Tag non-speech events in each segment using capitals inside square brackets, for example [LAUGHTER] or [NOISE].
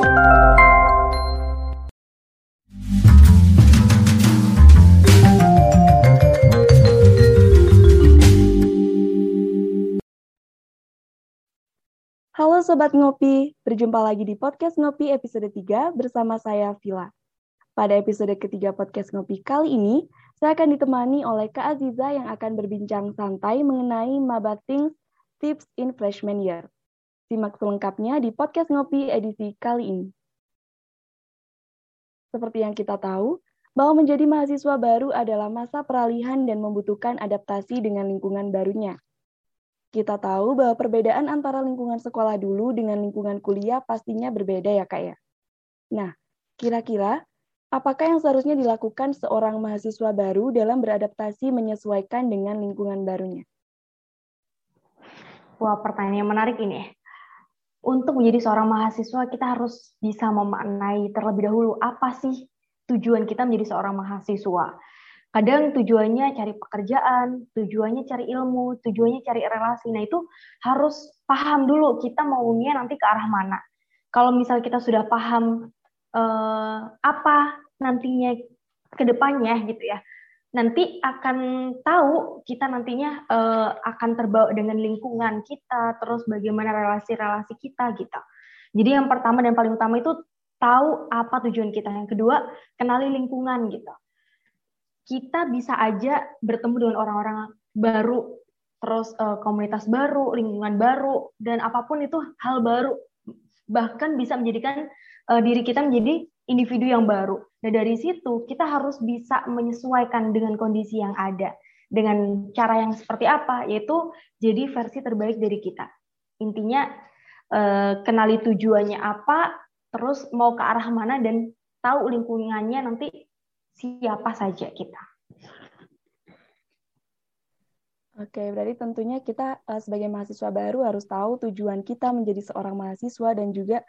Halo Sobat Ngopi, berjumpa lagi di Podcast Ngopi episode 3 bersama saya Vila. Pada episode ketiga Podcast Ngopi kali ini, saya akan ditemani oleh Kak Aziza yang akan berbincang santai mengenai Mabating Tips in Freshman Year. Simak selengkapnya di Podcast Ngopi edisi kali ini. Seperti yang kita tahu, bahwa menjadi mahasiswa baru adalah masa peralihan dan membutuhkan adaptasi dengan lingkungan barunya. Kita tahu bahwa perbedaan antara lingkungan sekolah dulu dengan lingkungan kuliah pastinya berbeda ya Kak ya. Nah, kira-kira apakah yang seharusnya dilakukan seorang mahasiswa baru dalam beradaptasi menyesuaikan dengan lingkungan barunya? Wah, pertanyaan yang menarik ini. Untuk menjadi seorang mahasiswa, kita harus bisa memaknai terlebih dahulu apa sih tujuan kita menjadi seorang mahasiswa. Kadang tujuannya cari pekerjaan, tujuannya cari ilmu, tujuannya cari relasi. Nah, itu harus paham dulu kita maunya nanti ke arah mana. Kalau misal kita sudah paham eh, apa nantinya ke depannya gitu ya. Nanti akan tahu kita nantinya eh, akan terbawa dengan lingkungan kita, terus bagaimana relasi-relasi kita gitu. Jadi yang pertama dan paling utama itu tahu apa tujuan kita. Yang kedua, kenali lingkungan gitu kita bisa aja bertemu dengan orang-orang baru, terus uh, komunitas baru, lingkungan baru, dan apa pun itu hal baru, bahkan bisa menjadikan uh, diri kita menjadi individu yang baru. Nah dari situ kita harus bisa menyesuaikan dengan kondisi yang ada, dengan cara yang seperti apa, yaitu jadi versi terbaik dari kita. Intinya uh, kenali tujuannya apa, terus mau ke arah mana dan tahu lingkungannya nanti siapa saja kita. Oke, berarti tentunya kita uh, sebagai mahasiswa baru harus tahu tujuan kita menjadi seorang mahasiswa dan juga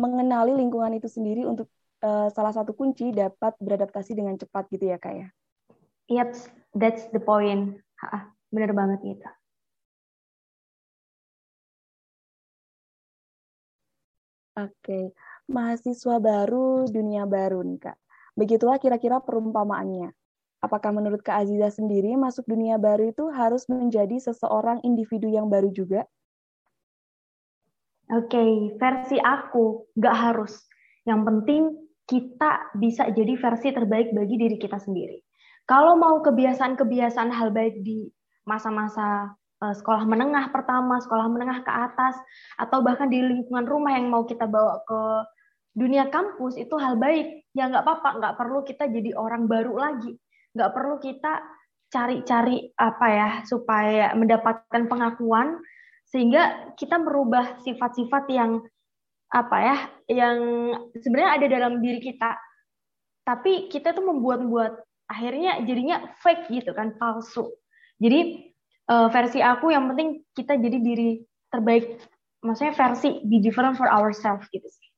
mengenali lingkungan itu sendiri untuk uh, salah satu kunci dapat beradaptasi dengan cepat gitu ya kak ya? Yep, that's the point. Ha, bener banget gitu. Oke, mahasiswa baru, dunia baru nih kak. Begitulah kira-kira perumpamaannya. Apakah menurut Kak Aziza sendiri masuk dunia baru itu harus menjadi seseorang individu yang baru juga? Oke, okay, versi aku nggak harus. Yang penting kita bisa jadi versi terbaik bagi diri kita sendiri. Kalau mau kebiasaan-kebiasaan hal baik di masa-masa eh, sekolah menengah pertama, sekolah menengah ke atas, atau bahkan di lingkungan rumah yang mau kita bawa ke dunia kampus itu hal baik. Ya nggak apa-apa. Nggak perlu kita jadi orang baru lagi. Nggak perlu kita cari-cari apa ya supaya mendapatkan pengakuan sehingga kita merubah sifat-sifat yang apa ya yang sebenarnya ada dalam diri kita tapi kita tuh membuat-buat akhirnya jadinya fake gitu kan palsu jadi uh, versi aku yang penting kita jadi diri terbaik maksudnya versi be different for ourselves gitu sih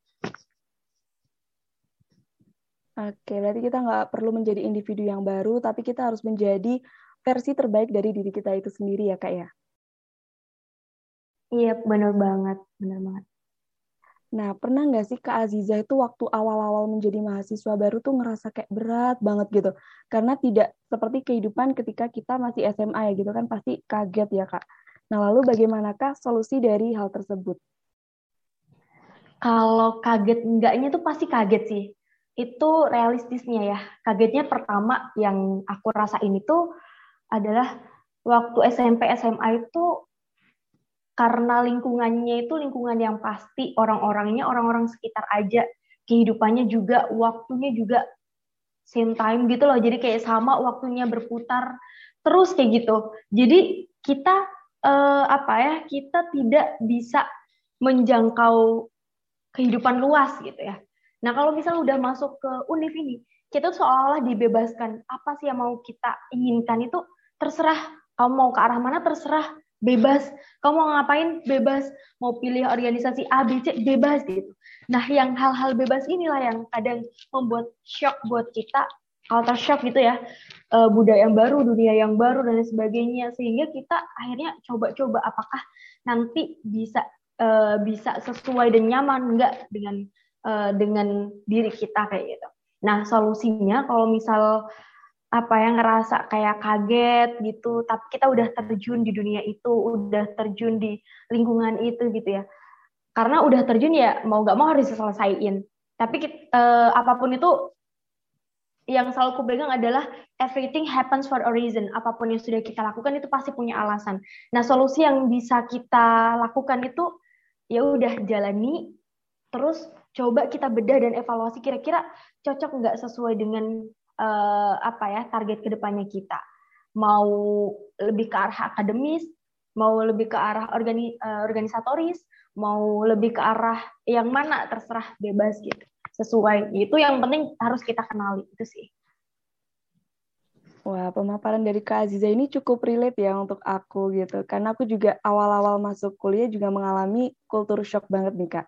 Oke, berarti kita nggak perlu menjadi individu yang baru, tapi kita harus menjadi versi terbaik dari diri kita itu sendiri ya, Kak ya? Iya, benar banget. Benar banget. Nah, pernah nggak sih Kak Aziza itu waktu awal-awal menjadi mahasiswa baru tuh ngerasa kayak berat banget gitu? Karena tidak seperti kehidupan ketika kita masih SMA ya gitu kan, pasti kaget ya Kak. Nah, lalu bagaimanakah solusi dari hal tersebut? Kalau kaget enggaknya tuh pasti kaget sih itu realistisnya ya. Kagetnya pertama yang aku rasain itu adalah waktu SMP SMA itu karena lingkungannya itu lingkungan yang pasti orang-orangnya orang-orang sekitar aja. Kehidupannya juga waktunya juga same time gitu loh. Jadi kayak sama waktunya berputar terus kayak gitu. Jadi kita eh, apa ya kita tidak bisa menjangkau kehidupan luas gitu ya. Nah, kalau misalnya udah masuk ke univ ini, kita seolah-olah dibebaskan. Apa sih yang mau kita inginkan itu terserah. Kamu mau ke arah mana terserah, bebas. Kamu mau ngapain bebas. Mau pilih organisasi A, B, C, bebas gitu. Nah, yang hal-hal bebas inilah yang kadang membuat shock buat kita, culture shock gitu ya. Uh, budaya yang baru, dunia yang baru, dan sebagainya. Sehingga kita akhirnya coba-coba apakah nanti bisa uh, bisa sesuai dan nyaman enggak dengan uh, dengan diri kita kayak gitu. Nah, solusinya kalau misal apa yang ngerasa kayak kaget gitu, tapi kita udah terjun di dunia itu, udah terjun di lingkungan itu gitu ya. Karena udah terjun ya mau gak mau harus diselesaikan. Tapi uh, apa pun itu yang selalu ku pegang adalah everything happens for a reason. Apa pun yang sudah kita lakukan itu pasti punya alasan. Nah, solusi yang bisa kita lakukan itu ya udah jalani terus coba kita bedah dan evaluasi kira-kira cocok nggak sesuai dengan uh, apa ya target ke depannya kita. Mau lebih ke arah akademis, mau lebih ke arah organi uh, organisatoris, mau lebih ke arah yang mana terserah bebas gitu sesuai itu yang penting harus kita kenali itu sih Wah, pemaparan dari Kak Aziza ini cukup relate ya untuk aku gitu. Karena aku juga awal-awal masuk kuliah juga mengalami kultur shock banget nih, Kak.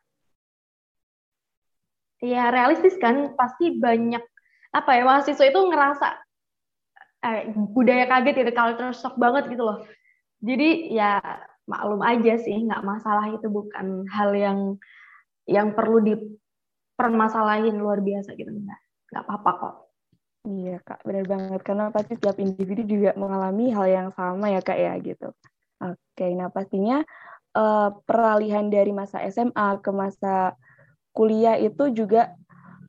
Iya, realistis kan pasti banyak apa ya mahasiswa itu ngerasa eh, budaya kaget gitu, culture shock banget gitu loh. Jadi ya maklum aja sih, nggak masalah itu bukan hal yang yang perlu di permasalahin luar biasa gitu enggak nggak apa-apa kok iya kak benar banget karena pasti setiap individu juga mengalami hal yang sama ya kak ya gitu oke nah pastinya uh, peralihan dari masa SMA ke masa kuliah itu juga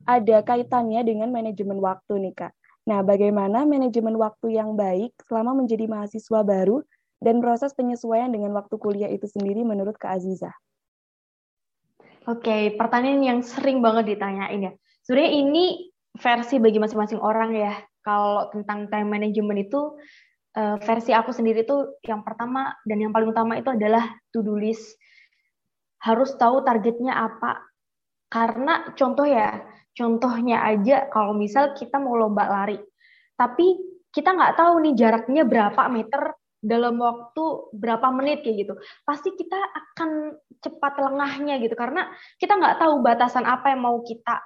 ada kaitannya dengan manajemen waktu nih kak nah bagaimana manajemen waktu yang baik selama menjadi mahasiswa baru dan proses penyesuaian dengan waktu kuliah itu sendiri menurut Kak Aziza? Oke, pertanyaan yang sering banget ditanyain ya. Sebenarnya ini versi bagi masing-masing orang ya. Kalau tentang time management itu uh, versi aku sendiri itu yang pertama dan yang paling utama itu adalah to-do list. Harus tahu targetnya apa. Karena contoh ya, contohnya aja kalau misal kita mau lomba lari, tapi kita nggak tahu nih jaraknya berapa meter dalam waktu berapa menit kayak gitu pasti kita akan cepat lengahnya gitu karena kita nggak tahu batasan apa yang mau kita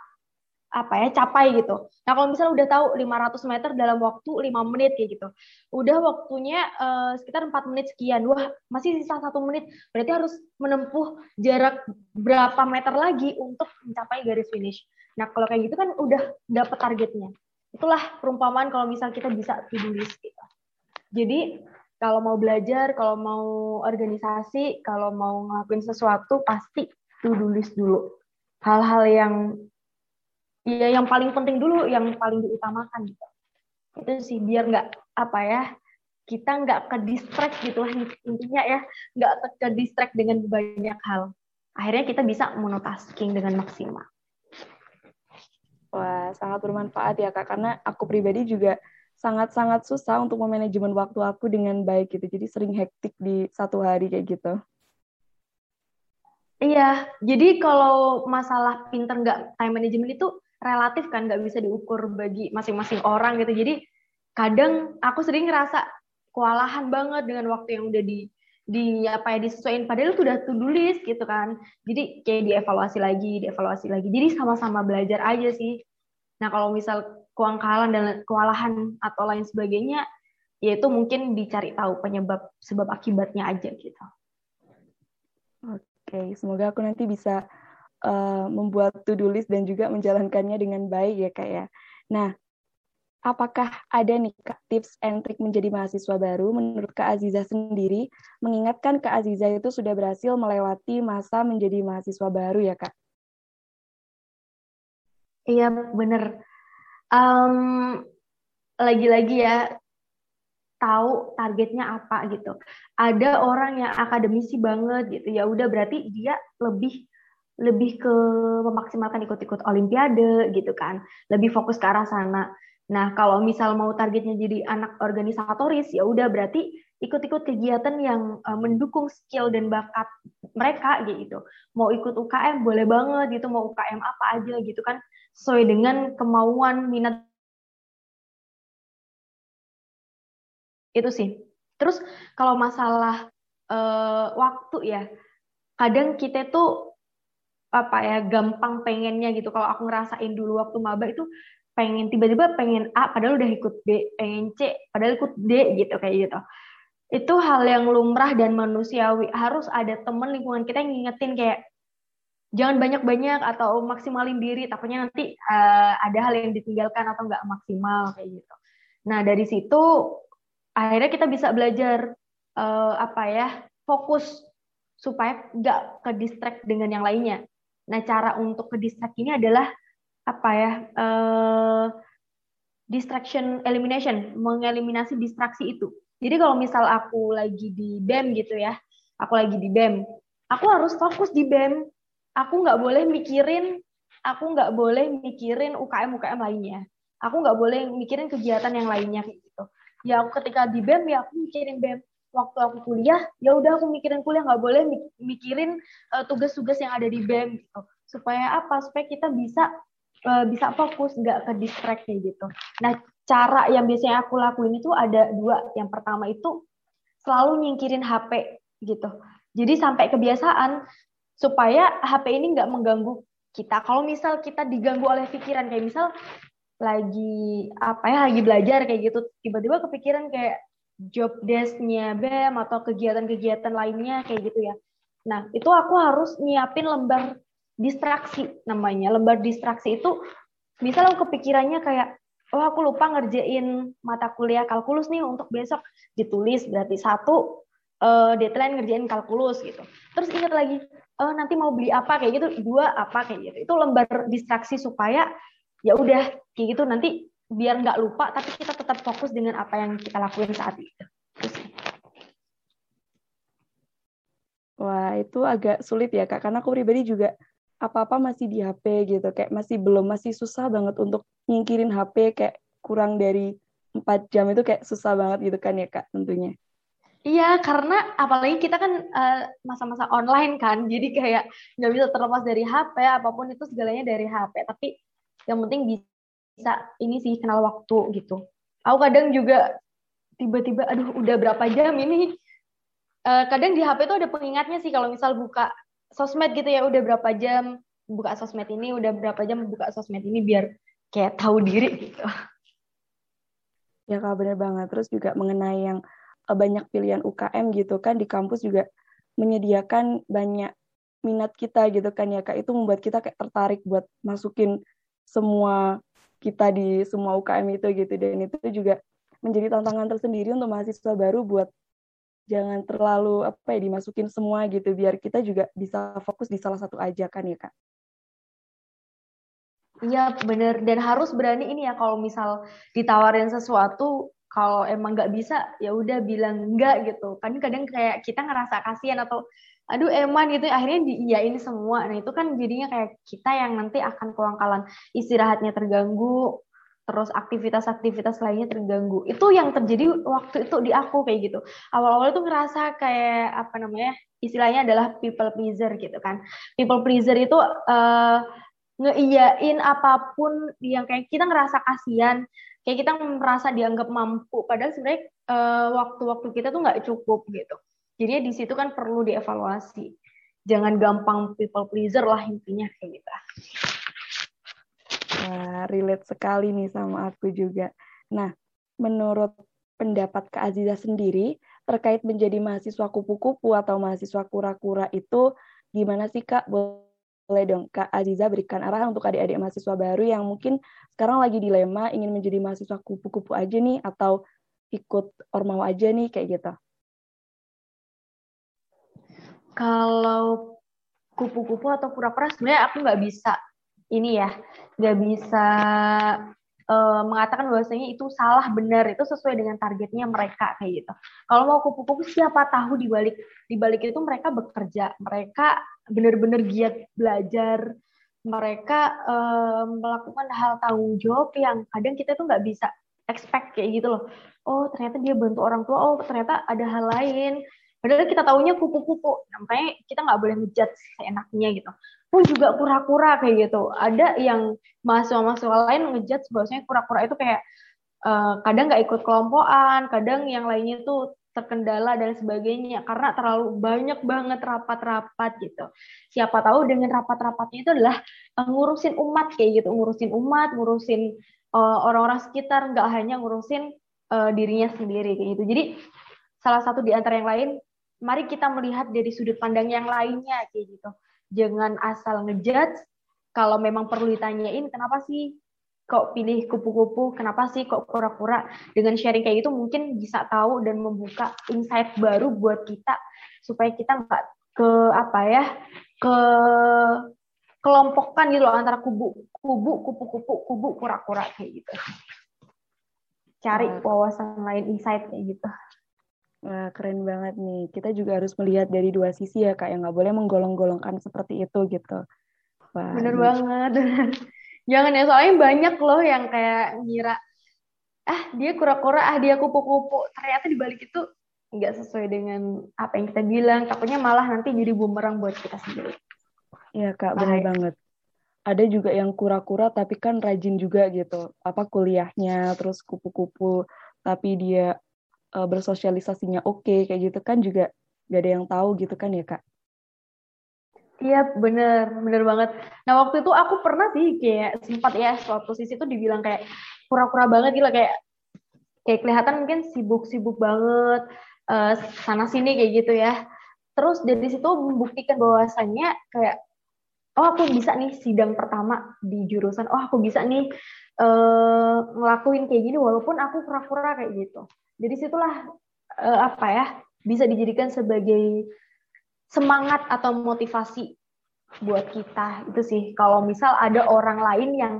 apa ya capai gitu. Nah kalau misalnya udah tahu 500 meter dalam waktu 5 menit kayak gitu, udah waktunya uh, sekitar 4 menit sekian, wah masih sisa satu menit, berarti harus menempuh jarak berapa meter lagi untuk mencapai garis finish. Nah kalau kayak gitu kan udah dapet targetnya. Itulah perumpamaan kalau misal kita bisa to list gitu. Jadi kalau mau belajar, kalau mau organisasi, kalau mau ngelakuin sesuatu pasti to-do dulu. Hal-hal yang ya yang paling penting dulu, yang paling diutamakan gitu. Itu sih biar nggak apa ya kita nggak ke distract gitu lah intinya ya nggak ke distract dengan banyak hal. Akhirnya kita bisa monotasking dengan maksimal. Wah, sangat bermanfaat ya Kak, karena aku pribadi juga sangat-sangat susah untuk memanajemen waktu aku dengan baik gitu. Jadi sering hektik di satu hari kayak gitu. Iya, jadi kalau masalah pinter nggak time management itu relatif kan nggak bisa diukur bagi masing-masing orang gitu. Jadi kadang aku sering ngerasa kewalahan banget dengan waktu yang udah di di apa ya disesuaikan padahal itu udah to do list gitu kan jadi kayak dievaluasi lagi dievaluasi lagi jadi sama-sama belajar aja sih nah kalau misal kewangkalan dan kewalahan atau lain sebagainya yaitu mungkin dicari tahu penyebab sebab akibatnya aja gitu. Oke, semoga aku nanti bisa uh, membuat to-do dan juga menjalankannya dengan baik ya kak ya. Nah, apakah ada nih kak tips and trik menjadi mahasiswa baru menurut Kak Aziza sendiri, mengingatkan Kak Aziza itu sudah berhasil melewati masa menjadi mahasiswa baru ya kak? Iya bener um, lagi-lagi ya tahu targetnya apa gitu. Ada orang yang akademisi banget gitu. Ya udah berarti dia lebih lebih ke memaksimalkan ikut-ikut olimpiade gitu kan. Lebih fokus ke arah sana. Nah, kalau misal mau targetnya jadi anak organisatoris ya udah berarti ikut-ikut kegiatan yang uh, mendukung skill dan bakat mereka gitu. Mau ikut UKM boleh banget gitu, mau UKM apa aja gitu kan. Sesuai dengan kemauan minat. Itu sih. Terus kalau masalah uh, waktu ya kadang kita tuh apa ya gampang pengennya gitu. Kalau aku ngerasain dulu waktu maba itu pengen tiba-tiba pengen A padahal udah ikut B pengen C padahal ikut D gitu kayak gitu. Itu hal yang lumrah dan manusiawi. Harus ada temen lingkungan kita yang ngingetin kayak jangan banyak-banyak atau maksimalin diri. Takutnya nanti uh, ada hal yang ditinggalkan atau nggak maksimal kayak gitu. Nah dari situ akhirnya kita bisa belajar uh, apa ya fokus supaya nggak ke distract dengan yang lainnya. Nah cara untuk ke distract ini adalah apa ya uh, distraction elimination mengeliminasi distraksi itu. Jadi kalau misal aku lagi di BEM gitu ya aku lagi di BEM aku harus fokus di BEM. Aku nggak boleh mikirin aku nggak boleh mikirin UKM UKM lainnya. Aku nggak boleh mikirin kegiatan yang lainnya gitu. Ya aku ketika di BEM ya aku mikirin BEM. Waktu aku kuliah ya udah aku mikirin kuliah. Nggak boleh mikirin uh, tugas-tugas yang ada di BEM gitu. Supaya apa? Supaya kita bisa uh, bisa fokus nggak ke distract kayak gitu nah cara yang biasanya aku lakuin itu ada dua yang pertama itu selalu nyingkirin HP gitu jadi sampai kebiasaan supaya HP ini nggak mengganggu kita. Kalau misal kita diganggu oleh pikiran kayak misal lagi apa ya lagi belajar kayak gitu tiba-tiba kepikiran kayak job desk-nya BEM atau kegiatan-kegiatan lainnya kayak gitu ya. Nah, itu aku harus nyiapin lembar distraksi namanya. Lembar distraksi itu misal aku kepikirannya kayak oh aku lupa ngerjain mata kuliah kalkulus nih untuk besok ditulis berarti satu uh, deadline ngerjain kalkulus gitu. Terus ingat lagi, oh nanti mau beli apa kayak gitu dua apa kayak gitu itu lembar distraksi supaya ya udah kayak gitu nanti biar nggak lupa tapi kita tetap fokus dengan apa yang kita lakuin saat itu Wah, itu agak sulit ya, Kak. Karena aku pribadi juga apa-apa masih di HP gitu. Kayak masih belum, masih susah banget untuk nyingkirin HP kayak kurang dari empat jam itu kayak susah banget gitu kan ya, Kak, tentunya. Iya, karena apalagi kita kan uh, masa-masa online kan, jadi kayak nggak bisa terlepas dari HP, apa pun itu segalanya dari HP. Tapi yang penting bisa ini sih kenal waktu gitu. Aku kadang juga tiba-tiba, aduh udah berapa jam ini? Uh, kadang di HP itu ada pengingatnya sih kalau misal buka sosmed gitu ya, udah berapa jam buka sosmed ini, udah berapa jam buka sosmed ini biar kayak tahu diri gitu. [LAUGHS] Ya kak bener banget. Terus juga mengenai yang Eh, banyak pilihan UKM gitu kan di kampus juga menyediakan banyak minat kita gitu kan ya kak itu membuat kita kayak tertarik buat masukin semua kita di semua UKM itu gitu dan itu juga menjadi tantangan tersendiri untuk mahasiswa baru buat jangan terlalu apa ya dimasukin semua gitu biar kita juga bisa fokus di salah satu aja kan ya kak? Iya bener. Dan harus berani ini ya kalau misal ditawarin sesuatu kalau emang nggak bisa ya udah bilang enggak gitu. Kan kadang kayak kita ngerasa kasihan atau aduh eman gitu akhirnya diiyain semua. Nah itu kan jadinya kayak kita yang nanti akan kalan. Istirahatnya terganggu terus aktivitas-aktivitas lainnya terganggu. Itu yang terjadi waktu itu di aku kayak gitu. Awal-awal itu ngerasa kayak apa namanya istilahnya adalah people pleaser gitu kan. People pleaser itu uh, ngeiyain apa pun yang kayak kita ngerasa kasihan kayak kita merasa dianggap mampu. Padahal sebenarnya uh, waktu-waktu kita tuh nggak cukup gitu. Jadi di situ kan perlu dievaluasi. Jangan gampang people pleaser lah intinya kayak gitu Wah, relate sekali nih sama aku juga. Nah, menurut pendapat Kak Aziza sendiri terkait menjadi mahasiswa kupu-kupu atau mahasiswa kura-kura itu gimana sih Kak? boleh dong Kak Aziza berikan arahan untuk adik-adik mahasiswa baru yang mungkin sekarang lagi dilema ingin menjadi mahasiswa kupu-kupu aja nih atau ikut ormawa aja nih kayak gitu. Kalau kupu-kupu atau pura-pura sebenarnya aku nggak bisa ini ya, nggak bisa uh, mengatakan bahwasanya itu salah benar itu sesuai dengan targetnya mereka kayak gitu. Kalau mau kupu-kupu siapa tahu di balik di balik itu mereka bekerja, mereka benar-benar giat belajar, mereka uh, melakukan hal tanggung jawab yang kadang kita tuh nggak bisa expect kayak gitu loh. Oh ternyata dia bantu orang tua, oh ternyata ada hal lain. Padahal kita tahunya kupu-kupu, makanya kita nggak boleh ngejudge seenaknya gitu pun juga kura-kura kayak gitu. Ada yang mahasiswa-mahasiswa lain ngejudge bahwasanya kura-kura itu kayak uh, kadang nggak ikut kelompokan, kadang yang lainnya itu terkendala dan sebagainya karena terlalu banyak banget rapat-rapat gitu. Siapa tahu dengan rapat-rapatnya itu adalah uh, ngurusin umat kayak gitu, ngurusin umat, ngurusin uh, orang-orang sekitar, nggak hanya ngurusin uh, dirinya sendiri kayak gitu. Jadi salah satu di antara yang lain, mari kita melihat dari sudut pandang yang lainnya kayak gitu. Jangan asal ngejudge. Kalau memang perlu ditanyain kenapa sih kok pilih kupu-kupu? Kenapa sih kok kura-kura dengan sharing kayak gitu mungkin bisa tahu dan membuka insight baru buat kita supaya kita nggak ke apa ya ke kelompokkan gitu loh antara kubu kubu kupu-kupu kubu kura-kura kayak gitu. Cari wawasan lain insight kayak gitu Wah, keren banget nih. Kita juga harus melihat dari dua sisi ya, Kak. Yang nggak boleh menggolong-golongkan seperti itu gitu. Wah, Bener gitu. banget. [LAUGHS] Jangan ya, soalnya banyak loh yang kayak ngira, ah dia kura-kura, ah dia kupu-kupu. Ternyata di balik itu nggak sesuai dengan apa yang kita bilang. Takutnya malah nanti jadi bumerang buat kita sendiri. Iya kak, benar banget. Ada juga yang kura-kura tapi kan rajin juga gitu. Apa kuliahnya, terus kupu-kupu, tapi dia uh, bersosialisasinya oke okay, kayak gitu kan juga gak ada yang tahu gitu kan ya kak. Iya bener, bener banget. Nah waktu itu aku pernah sih kayak sempat ya suatu sisi tuh dibilang kayak pura-pura banget gitu kayak kayak kelihatan mungkin sibuk-sibuk banget uh, sana sini kayak gitu ya. Terus dari situ membuktikan bahwasannya kayak oh aku bisa nih sidang pertama di jurusan, oh aku bisa nih uh, ngelakuin kayak gini walaupun aku pura-pura kayak gitu. Jadi situlah uh, apa ya bisa dijadikan sebagai semangat atau motivasi buat kita itu sih kalau misal ada orang lain yang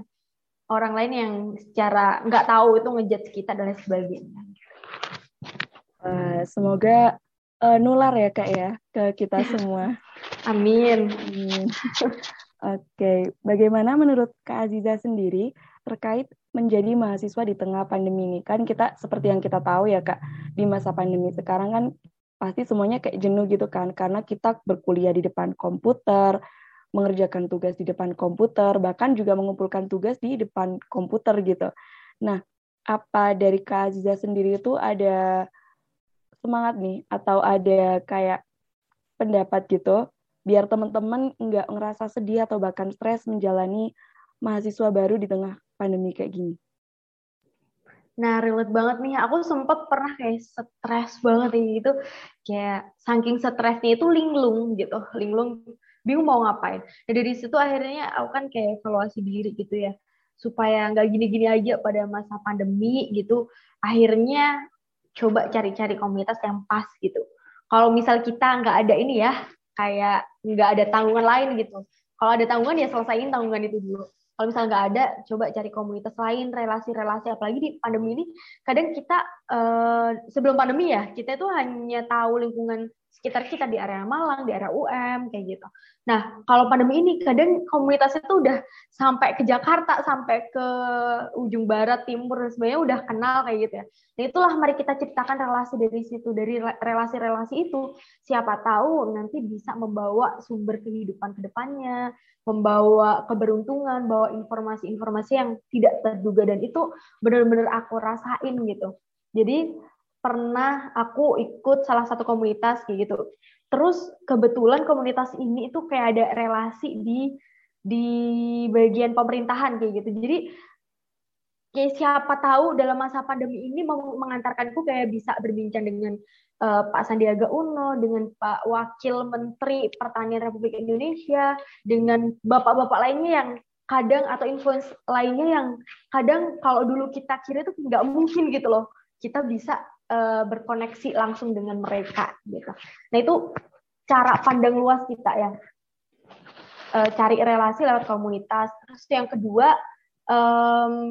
orang lain yang secara nggak tahu itu ngejudge kita dan lain sebagainya. Uh, semoga uh, nular ya kak ya ke kita [LAUGHS] semua. Amin. Amin. [LAUGHS] Oke, okay. bagaimana menurut Kak Aziza sendiri terkait menjadi mahasiswa di tengah pandemi ini? Kan kita seperti yang kita tahu ya Kak, di masa pandemi sekarang kan pasti semuanya kayak jenuh gitu kan karena kita berkuliah di depan komputer, mengerjakan tugas di depan komputer, bahkan juga mengumpulkan tugas di depan komputer gitu. Nah, apa dari Kak Aziza sendiri itu ada semangat nih atau ada kayak pendapat gitu biar teman-teman nggak ngerasa sedih atau bahkan stres menjalani mahasiswa baru di tengah pandemi kayak gini? Nah, relate banget nih. Aku sempat pernah kayak stres banget ya gitu. Kayak saking stresnya itu linglung gitu. Linglung bingung mau ngapain. Nah, dari situ akhirnya aku kan kayak evaluasi diri gitu ya. Supaya nggak gini-gini aja pada masa pandemi gitu. Akhirnya coba cari-cari komunitas yang pas gitu. Kalau misal kita nggak ada ini ya, kayak nggak ada tanggungan lain gitu. Kalau ada tanggungan ya selesaiin tanggungan itu dulu kalau misalnya nggak ada coba cari komunitas lain relasi-relasi. Apalagi di pandemi ini kadang kita uh, sebelum pandemi ya kita itu hanya tahu lingkungan sekitar kita di area Malang, di area UM kayak gitu. Nah, kalau pandemi ini kadang komunitasnya tuh udah sampai ke Jakarta, sampai ke ujung barat, timur dan sebagainya udah kenal kayak gitu ya. Nah, itulah mari kita ciptakan relasi dari situ, dari relasi-relasi itu siapa tahu nanti bisa membawa sumber kehidupan ke depannya, membawa keberuntungan, bawa informasi-informasi yang tidak terduga dan itu benar-benar aku rasain gitu. Jadi pernah aku ikut salah satu komunitas kayak gitu. Terus kebetulan komunitas ini itu kayak ada relasi di di bagian pemerintahan kayak gitu. Jadi kayak siapa tahu dalam masa pandemi ini mau mengantarkanku kayak bisa berbincang dengan uh, Pak Sandiaga Uno, dengan Pak Wakil Menteri Pertanian Republik Indonesia, dengan bapak-bapak lainnya yang kadang atau influence lainnya yang kadang kalau dulu kita kira itu nggak mungkin gitu loh kita bisa uh, berkoneksi langsung dengan mereka gitu. Nah itu cara pandang luas kita ya, uh, cari relasi lewat komunitas. Terus yang kedua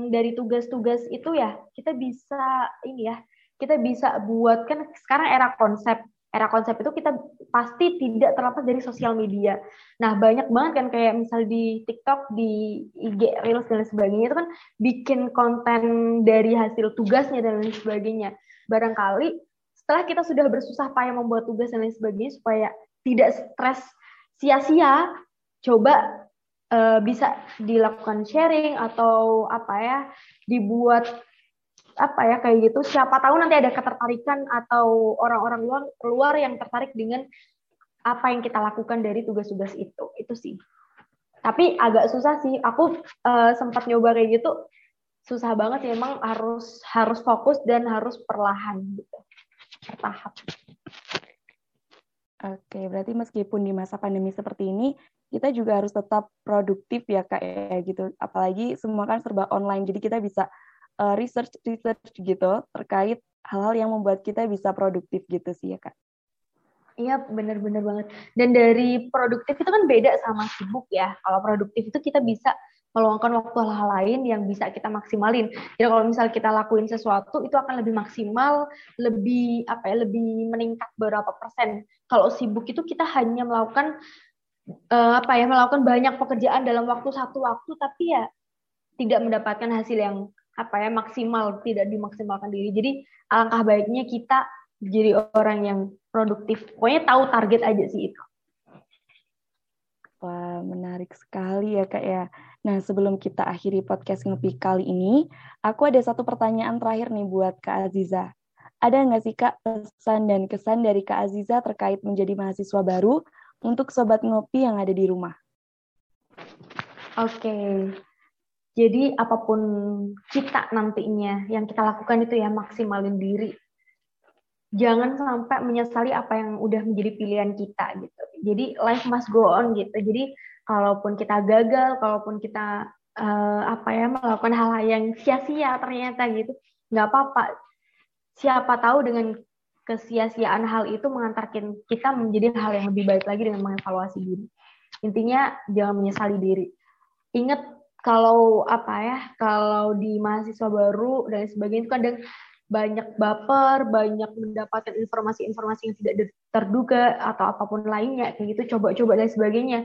dari tugas-tugas itu ya kita bisa ini ya kita bisa buat kan sekarang era konsep era konsep itu kita pasti tidak terlepas dari sosial media. Nah, banyak banget kan kayak misal di TikTok, di IG Reels dan sebagainya itu kan bikin konten dari hasil tugasnya dan lain sebagainya barangkali setelah kita sudah bersusah payah membuat tugas dan lain sebagainya supaya tidak stres sia-sia, coba uh, bisa dilakukan sharing atau apa ya, dibuat apa ya kayak gitu. Siapa tahu nanti ada ketertarikan atau orang-orang luar luar yang tertarik dengan apa yang kita lakukan dari tugas-tugas itu. Itu sih. Tapi agak susah sih. Aku uh, sempat nyoba kayak gitu susah banget ya emang harus harus fokus dan harus perlahan gitu bertahap. Oke, berarti meskipun di masa pandemi seperti ini, kita juga harus tetap produktif ya kak ya gitu. Apalagi semua kan serba online, jadi kita bisa uh, research research gitu terkait hal-hal yang membuat kita bisa produktif gitu sih ya kak. Iya benar-benar banget. Dan dari produktif itu kan beda sama sibuk ya. Kalau produktif itu kita bisa meluangkan waktu hal-hal lain yang bisa kita maksimalin. Jadi kalau misal kita lakuin sesuatu itu akan lebih maksimal, lebih apa ya, lebih meningkat berapa persen. Kalau sibuk itu kita hanya melakukan uh, apa ya, melakukan banyak pekerjaan dalam waktu satu waktu, tapi ya tidak mendapatkan hasil yang apa ya maksimal, tidak dimaksimalkan diri. Jadi alangkah baiknya kita jadi orang yang produktif. Pokoknya tahu target aja sih itu. Wah, menarik sekali ya Kak ya. Nah, sebelum kita akhiri podcast Ngopi kali ini, aku ada satu pertanyaan terakhir nih buat Kak Aziza. Ada nggak sih Kak pesan dan kesan dari Kak Aziza terkait menjadi mahasiswa baru untuk Sobat Ngopi yang ada di rumah? Oke, jadi apa pun kita nantinya yang kita lakukan itu ya maksimalin diri jangan sampai menyesali apa yang udah menjadi pilihan kita gitu. Jadi life must go on gitu. Jadi kalaupun kita gagal, kalaupun kita uh, apa ya melakukan hal-hal yang sia-sia ternyata gitu, nggak apa-apa. Siapa tahu dengan kesia-siaan hal itu mengantarkan kita menjadi hal yang lebih baik lagi dengan mengevaluasi diri. Intinya jangan menyesali diri. Ingat kalau apa ya, kalau di mahasiswa baru dan sebagainya itu kadang banyak baper, banyak mendapatkan informasi-informasi yang tidak terduga atau apa pun lainnya kayak gitu coba-coba dan sebagainya.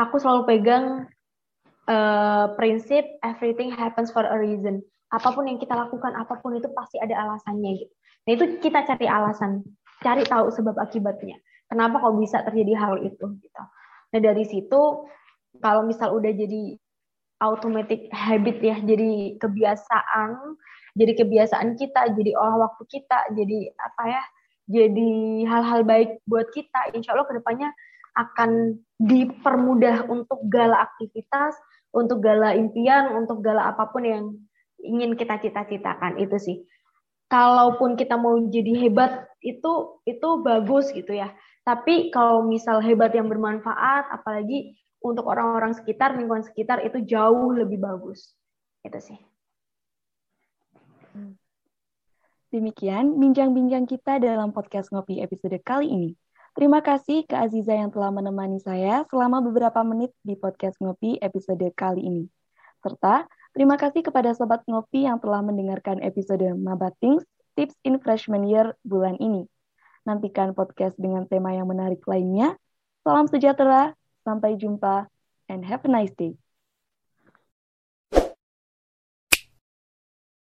Aku selalu pegang uh, prinsip everything happens for a reason. Apa pun yang kita lakukan, apa pun itu pasti ada alasannya gitu. Nah itu kita cari alasan, cari tahu sebab akibatnya. Kenapa kok bisa terjadi hal itu gitu. Nah dari situ kalau misal udah jadi automatic habit ya, jadi kebiasaan jadi kebiasaan kita, jadi olah waktu kita, jadi apa ya, jadi hal-hal baik buat kita. Insya Allah ke depannya akan dipermudah untuk gala aktivitas, untuk gala impian, untuk gala apa pun yang ingin kita cita-citakan itu sih. Kalaupun kita mau jadi hebat itu itu bagus gitu ya. Tapi kalau misal hebat yang bermanfaat, apalagi untuk orang-orang sekitar, lingkungan sekitar itu jauh lebih bagus. Itu sih. Demikian bincang-bincang kita dalam podcast Ngopi episode kali ini. Terima kasih ke Aziza yang telah menemani saya selama beberapa menit di podcast Ngopi episode kali ini. Serta terima kasih kepada Sobat Ngopi yang telah mendengarkan episode Mabatings Tips in Freshman Year bulan ini. Nantikan podcast dengan tema yang menarik lainnya. Salam sejahtera, sampai jumpa, and have a nice day.